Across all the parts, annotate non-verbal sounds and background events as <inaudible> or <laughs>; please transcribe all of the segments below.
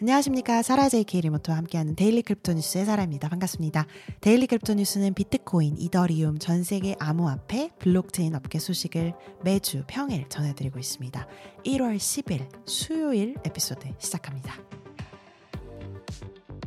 안녕하십니까. 사라 JK 리모트와 함께하는 Daily Crypto 뉴스의 사라입니다. 반갑습니다. Daily Crypto 뉴스는 비트코인, 이더리움, 전 세계 암호화폐, 블록체인 업계 소식을 매주 평일 전해드리고 있습니다. 1월 10일 수요일 에피소드 시작합니다.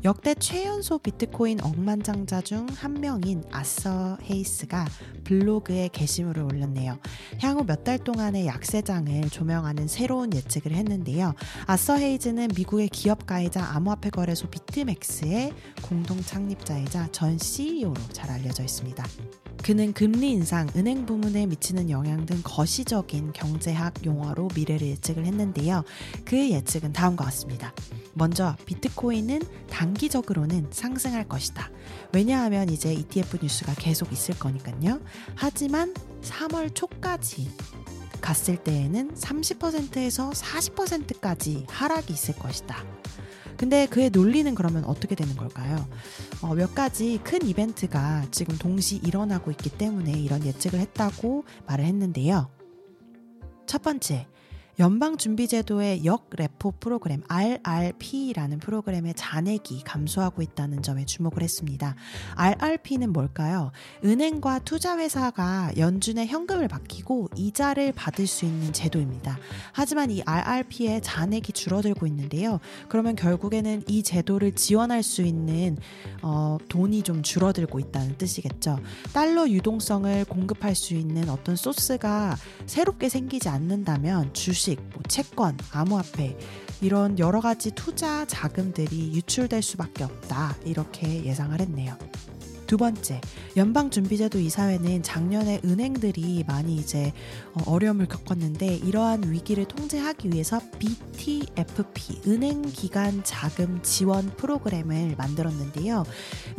역대 최연소 비트코인 억만장자 중 한 명인 아서 헤이스가 블로그에 게시물을 올렸네요. 향후 몇 달 동안의 약세장을 조명하는 새로운 예측을 했는데요. 아서 헤이즈는 미국의 기업 가이자 암호화폐 거래소 비트맥스의 공동 창립자이자 전 CEO로 잘 알려져 있습니다. 그는 금리 인상, 은행 부문에 미치는 영향 등 거시적인 경제학 용어로 미래를 예측을 했는데요. 그 예측은 다음과 같습니다. 먼저 비트코인은 단기적으로는 상승할 것이다. 왜냐하면 이제 ETF 뉴스가 계속 있을 거니까요. 하지만 3월 초까지 갔을 때에는 30%에서 40%까지 하락이 있을 것이다. 근데 그의 논리는 그러면 어떻게 되는 걸까요? 어, 몇 가지 큰 이벤트가 지금 동시 일어나고 있기 때문에 이런 예측을 했다고 말을 했는데요. 첫 번째, 연방준비제도의 역레포 프로그램 RRP라는 프로그램의 잔액이 감소하고 있다는 점에 주목을 했습니다. RRP는 뭘까요? 은행과 투자회사가 연준에 현금을 맡기고 이자를 받을 수 있는 제도입니다. 하지만 이 RRP의 잔액이 줄어들고 있는데요. 그러면 결국에는 이 제도를 지원할 수 있는 어, 돈이 좀 줄어들고 있다는 뜻이겠죠. 달러 유동성을 공급할 수 있는 어떤 소스가 새롭게 생기지 않는다면 주식 주식, 뭐 채권, 암호화폐 이런 여러 가지 투자 자금들이 유출될 수밖에 없다 이렇게 예상을 했네요. 두 번째, 연방준비제도 이사회는 작년에 은행들이 많이 이제 어, 어려움을 겪었는데 이러한 위기를 통제하기 위해서 BTFP, 은행 기관 자금 지원 프로그램을 만들었는데요.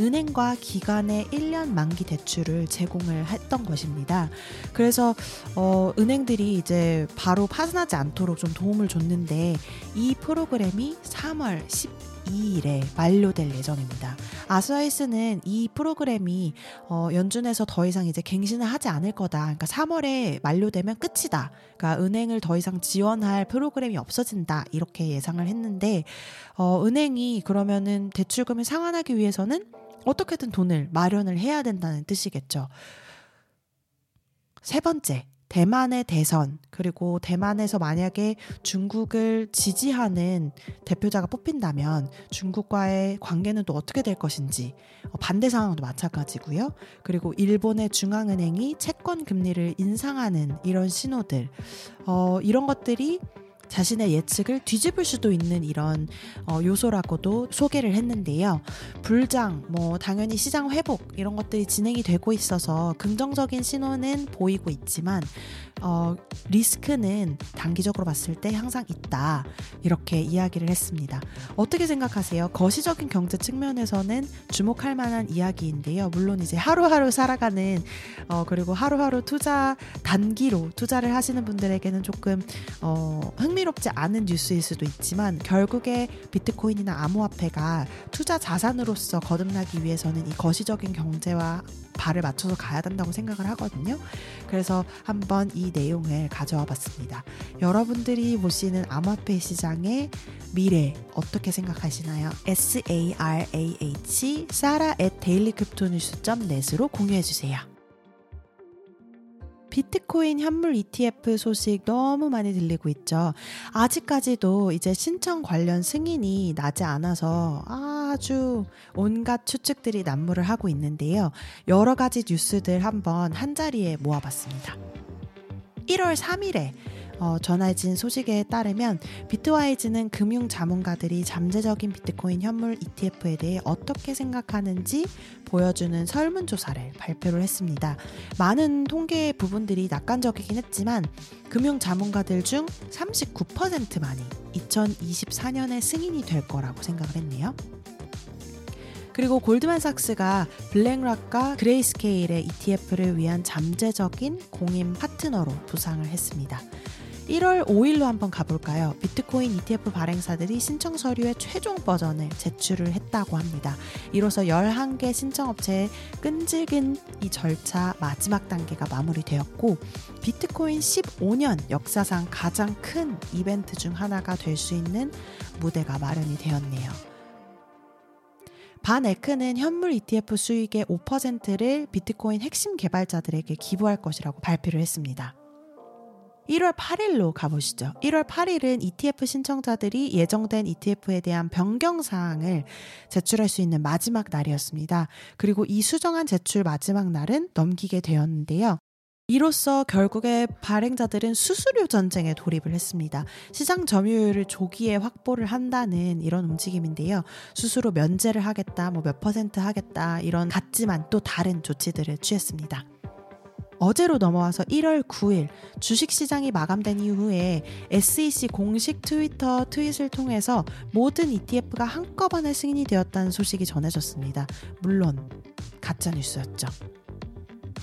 은행과 기관의 1년 만기 대출을 제공을 했던 것입니다. 그래서 어, 은행들이 이제 바로 파산하지 않도록 좀 도움을 줬는데 이 프로그램이 3월 10 2일에 만료될 예정입니다. 아스와이스는 이 프로그램이 어, 연준에서 더 이상 이제 갱신을 하지 않을 거다. 그러니까 3월에 만료되면 끝이다. 그러니까 은행을 더 이상 지원할 프로그램이 없어진다. 이렇게 예상을 했는데 어, 은행이 그러면은 대출금을 상환하기 위해서는 어떻게든 돈을 마련을 해야 된다는 뜻이겠죠. 세 번째, 대만의 대선 그리고 대만에서 만약에 중국을 지지하는 대표자가 뽑힌다면 중국과의 관계는 또 어떻게 될 것인지 어, 반대 상황도 마찬가지고요. 그리고 일본의 중앙은행이 채권 금리를 인상하는 이런 신호들 어, 이런 것들이 자신의 예측을 뒤집을 수도 있는 이런 어, 요소라고도 소개를 했는데요. 불장, 뭐 당연히 시장 회복 이런 것들이 진행이 되고 있어서 긍정적인 신호는 보이고 있지만 어, 리스크는 단기적으로 봤을 때 항상 있다. 이렇게 이야기를 했습니다. 어떻게 생각하세요? 거시적인 경제 측면에서는 주목할 만한 이야기인데요. 물론 이제 하루하루 살아가는, 어, 그리고 하루하루 투자, 단기로 투자를 하시는 분들에게는 조금, 어, 흥미롭지 않은 뉴스일 수도 있지만, 결국에 비트코인이나 암호화폐가 투자 자산으로서 거듭나기 위해서는 이 거시적인 경제와 발을 맞춰서 가야 된다고 생각을 하거든요. 그래서 한번 이 내용을 가져와 봤습니다. 여러분들이 보시는 암호화폐 시장의 미래 어떻게 생각하시나요? sarah 사라 at dailycryptonews.net으로 공유해 주세요. 비트코인 현물 ETF 소식 너무 많이 들리고 있죠. 아직까지도 이제 신청 관련 승인이 나지 않아서 아주 온갖 추측들이 난무를 하고 있는데요. 여러 가지 뉴스들 한번 한 자리에 모아봤습니다. 1월 3일에 어, 전해진 소식에 따르면 비트와이즈는 금융 자문가들이 잠재적인 비트코인 현물 ETF에 대해 어떻게 생각하는지 보여주는 설문조사를 발표를 했습니다. 많은 통계 부분들이 낙관적이긴 했지만 금융 자문가들 중 39%만이 2024년에 승인이 될 거라고 생각을 했네요. 그리고 골드만삭스가 블랙락과 그레이스케일의 ETF를 위한 잠재적인 공인 파트너로 부상을 했습니다. 1월 5일로 한번 가볼까요? 비트코인 ETF 발행사들이 신청 서류의 최종 버전을 제출을 했다고 합니다. 이로써 11개 신청업체의 끈질긴 이 절차 마지막 단계가 마무리되었고 비트코인 15년 역사상 가장 큰 이벤트 중 하나가 될 수 있는 무대가 마련이 되었네요. 반 에크는 현물 ETF 수익의 5%를 비트코인 핵심 개발자들에게 기부할 것이라고 발표를 했습니다. 1월 8일로 가보시죠. 1월 8일은 ETF 신청자들이 예정된 ETF에 대한 변경 사항을 제출할 수 있는 마지막 날이었습니다. 그리고 이 수정한 제출 마지막 날은 넘기게 되었는데요. 이로써 결국에 발행자들은 수수료 전쟁에 돌입을 했습니다. 시장 점유율을 조기에 확보를 한다는 이런 움직임인데요. 수수료 면제를 하겠다, 뭐 몇 퍼센트 하겠다, 이런 같지만 또 다른 조치들을 취했습니다. 어제로 넘어와서 1월 9일 주식시장이 마감된 이후에 SEC 공식 트위터 트윗을 통해서 모든 ETF가 한꺼번에 승인이 되었다는 소식이 전해졌습니다. 물론 가짜뉴스였죠.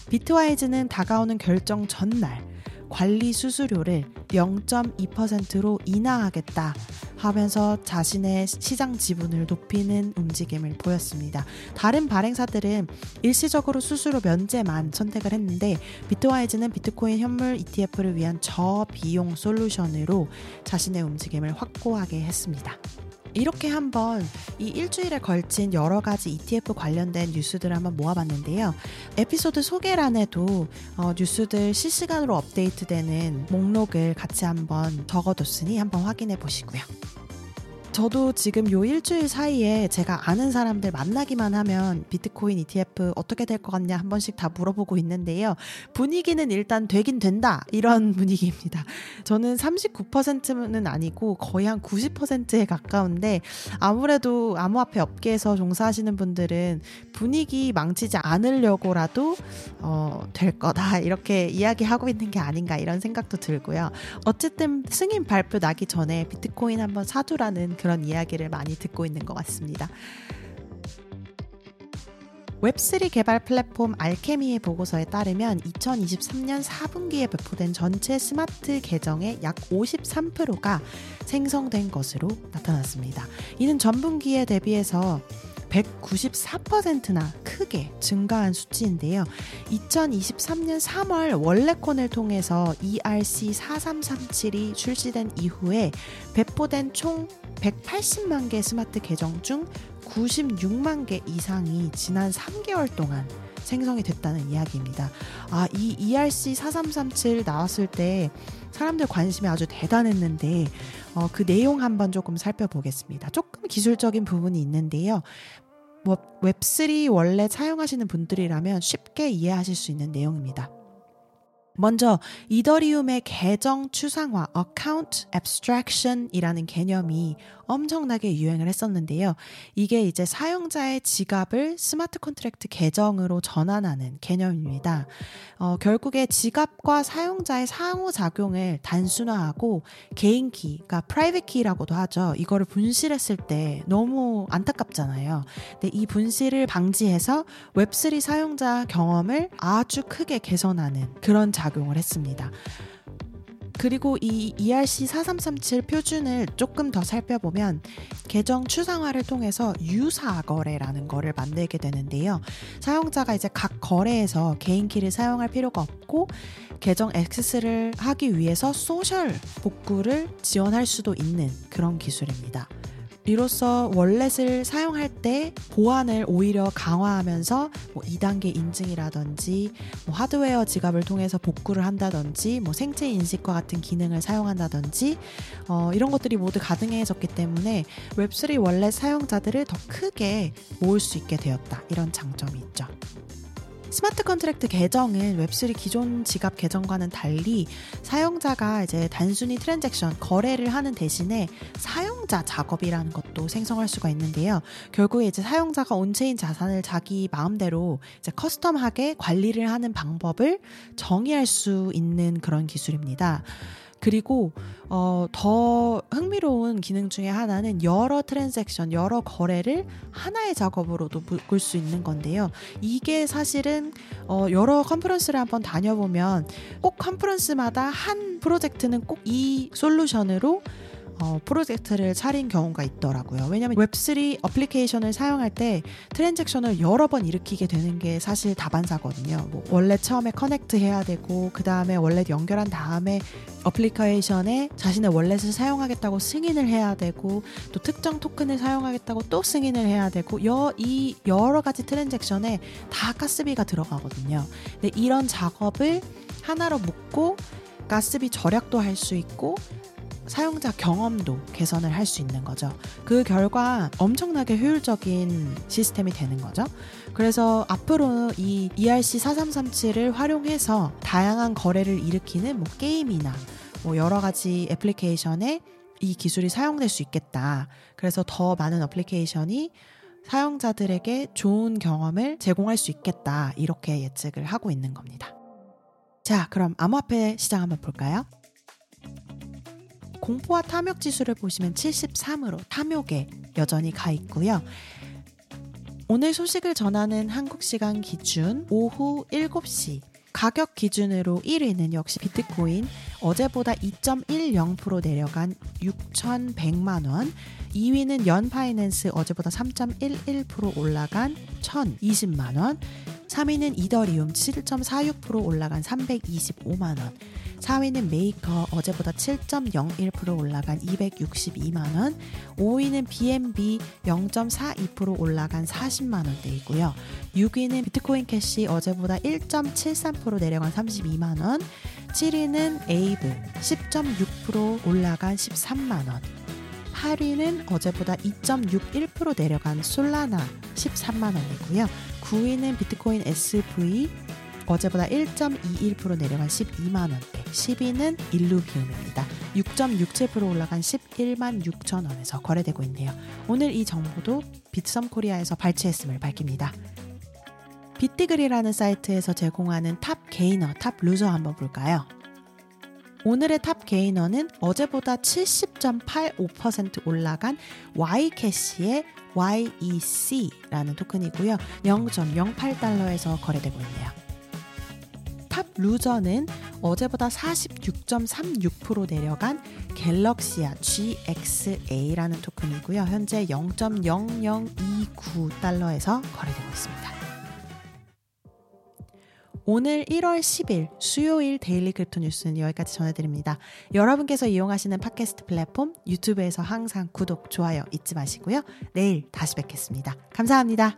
비트와이즈는 다가오는 결정 전날 관리 수수료를 0.2%로 인하하겠다 하면서 자신의 시장 지분을 높이는 움직임을 보였습니다. 다른 발행사들은 일시적으로 수수료 면제만 선택을 했는데 비트와이즈는 비트코인 현물 ETF를 위한 저비용 솔루션으로 자신의 움직임을 확고하게 했습니다. 이렇게 한번 이 일주일에 걸친 여러 가지 ETF 관련된 뉴스들을 한번 모아봤는데요. 에피소드 소개란에도 어, 뉴스들 실시간으로 업데이트되는 목록을 같이 한번 적어뒀으니 한번 확인해 보시고요. 저도 지금 요 일주일 사이에 제가 아는 사람들 만나기만 하면 비트코인 ETF 어떻게 될 것 같냐 한 번씩 다 물어보고 있는데요. 분위기는 일단 되긴 된다. 이런 <laughs> 분위기입니다. 저는 39%는 아니고 거의 한 90%에 가까운데 아무래도 암호화폐 업계에서 종사하시는 분들은 분위기 망치지 않으려고라도 어, 될 거다. 이렇게 이야기하고 있는 게 아닌가 이런 생각도 들고요. 어쨌든 승인 발표 나기 전에 비트코인 한번 사두라는 그런 이야기를 많이 듣고 있는 것 같습니다. Web3 개발 플랫폼 알케미의 보고서에 따르면 2023년 4분기에 배포된 전체 스마트 계정의 약 53%가 생성된 것으로 나타났습니다. 이는 전분기에 대비해서 194%나 크게 증가한 수치인데요. 2023년 3월 WalletCon을 통해서 ERC4337이 출시된 이후에 배포된 총 180만 개 스마트 계정 중 96만 개 이상이 지난 3개월 동안 생성이 됐다는 이야기입니다. 아, 이 ERC4337 나왔을 때 사람들 관심이 아주 대단했는데 어, 그 내용 한번 조금 살펴보겠습니다. 조금 기술적인 부분이 있는데요. 뭐 웹3 원래 사용하시는 분들이라면 쉽게 이해하실 수 있는 내용입니다. 먼저 이더리움의 계정 추상화 (account abstraction)이라는 개념이 엄청나게 유행을 했었는데요. 이게 이제 사용자의 지갑을 smart contract 계정으로 전환하는 개념입니다. 어, 결국에 지갑과 사용자의 상호작용을 단순화하고 개인키, 그러니까 private key라고도 하죠. 이거를 분실했을 때 너무 안타깝잖아요. 근데 이 분실을 방지해서 Web3 사용자 경험을 아주 크게 개선하는 그런 작용을 했습니다. 그리고 이 ERC4337 표준을 조금 더 살펴보면 계정 추상화를 통해서 유사 거래라는 거를 만들게 되는데요. 사용자가 이제 각 거래에서 개인키를 사용할 필요가 없고 계정 액세스를 하기 위해서 소셜 복구를 지원할 수도 있는 그런 기술입니다. 이로써 월렛을 사용할 때 보안을 오히려 강화하면서 뭐 2단계 인증이라든지 뭐 하드웨어 지갑을 통해서 복구를 한다든지 뭐 생체 인식과 같은 기능을 사용한다든지 어, 이런 것들이 모두 가능해졌기 때문에 Web3 wallet 사용자들을 더 크게 모을 수 있게 되었다. 이런 장점이 있죠. smart contract 계정은 Web3 기존 지갑 계정과는 달리 사용자가 이제 단순히 transaction, 거래를 하는 대신에 사용자 작업이라는 것도 생성할 수가 있는데요. 결국에 이제 사용자가 on-chain 자산을 자기 마음대로 이제 custom하게 관리를 하는 방법을 정의할 수 있는 그런 기술입니다. 그리고 어, 더 흥미로운 기능 중에 하나는 여러 transaction, 여러 거래를 하나의 작업으로도 묶을 수 있는 건데요. 이게 사실은 어, 여러 컨퍼런스를 한번 다녀보면 꼭 컨퍼런스마다 한 프로젝트는 꼭 이 솔루션으로 어, 프로젝트를 차린 경우가 있더라고요. 왜냐하면 Web3 어플리케이션을 사용할 때 transaction을 여러 번 일으키게 되는 게 사실 다반사거든요. 뭐 wallet 처음에 connect 해야 되고 그 다음에 원래 연결한 다음에 어플리케이션에 자신의 wallet을 사용하겠다고 승인을 해야 되고 또 특정 토큰을 사용하겠다고 또 승인을 해야 되고 여, 이 여러 가지 transaction에 다 가스비가 들어가거든요. 근데 이런 작업을 하나로 묶고 가스비 절약도 할 수 있고 사용자 경험도 개선을 할 수 있는 거죠. 그 결과 엄청나게 효율적인 시스템이 되는 거죠. 그래서 앞으로 이 ERC 4337을 활용해서 다양한 거래를 일으키는 뭐 게임이나 뭐 여러 가지 애플리케이션에 이 기술이 사용될 수 있겠다. 그래서 더 많은 어플리케이션이 사용자들에게 좋은 경험을 제공할 수 있겠다. 이렇게 예측을 하고 있는 겁니다. 자, 그럼 암호화폐 시장 한번 볼까요? 공포와 탐욕 지수를 보시면 73으로 탐욕에 여전히 가 있고요. 오늘 소식을 전하는 한국 시간 기준 오후 7시 가격 기준으로 1위는 역시 비트코인 어제보다 2.10% 내려간 6,100만 원. 2위는 연파이낸스 어제보다 3.11% 올라간 1,020만 원. 3위는 이더리움 7.46% 올라간 325만 원. 4위는 메이커 어제보다 7.01% 올라간 262만 원. 5위는 BNB 0.42% 올라간 40만 원대이고요. 6위는 비트코인 캐시 어제보다 1.73% 내려간 32만 원. 7위는 에이브 10.6% 올라간 13만 원. 8위는 어제보다 2.61% 내려간 솔라나 13만 원이고요. 9위는 비트코인 SV 어제보다 1.21% 내려간 12만 원대. 10위는 일루비움입니다. 6.67% 올라간 11만 6천 원에서 거래되고 있네요. 오늘 이 정보도 빗썸 코리아에서 발췌했음을 밝힙니다. 비티글이라는 사이트에서 제공하는 top gainer, top loser 한번 볼까요? 오늘의 top gainer는 어제보다 70.85% 올라간 Ycash의 YEC라는 토큰이고요. 0.08달러에서 거래되고 있네요. top loser는 어제보다 46.36% 내려간 갤럭시아 GXA라는 토큰이고요. 현재 0.0029달러에서 거래되고 있습니다. 오늘 1월 10일 수요일 Daily Crypto 뉴스는 여기까지 전해드립니다. 여러분께서 이용하시는 팟캐스트 플랫폼 유튜브에서 항상 구독, 좋아요 잊지 마시고요. 내일 다시 뵙겠습니다. 감사합니다.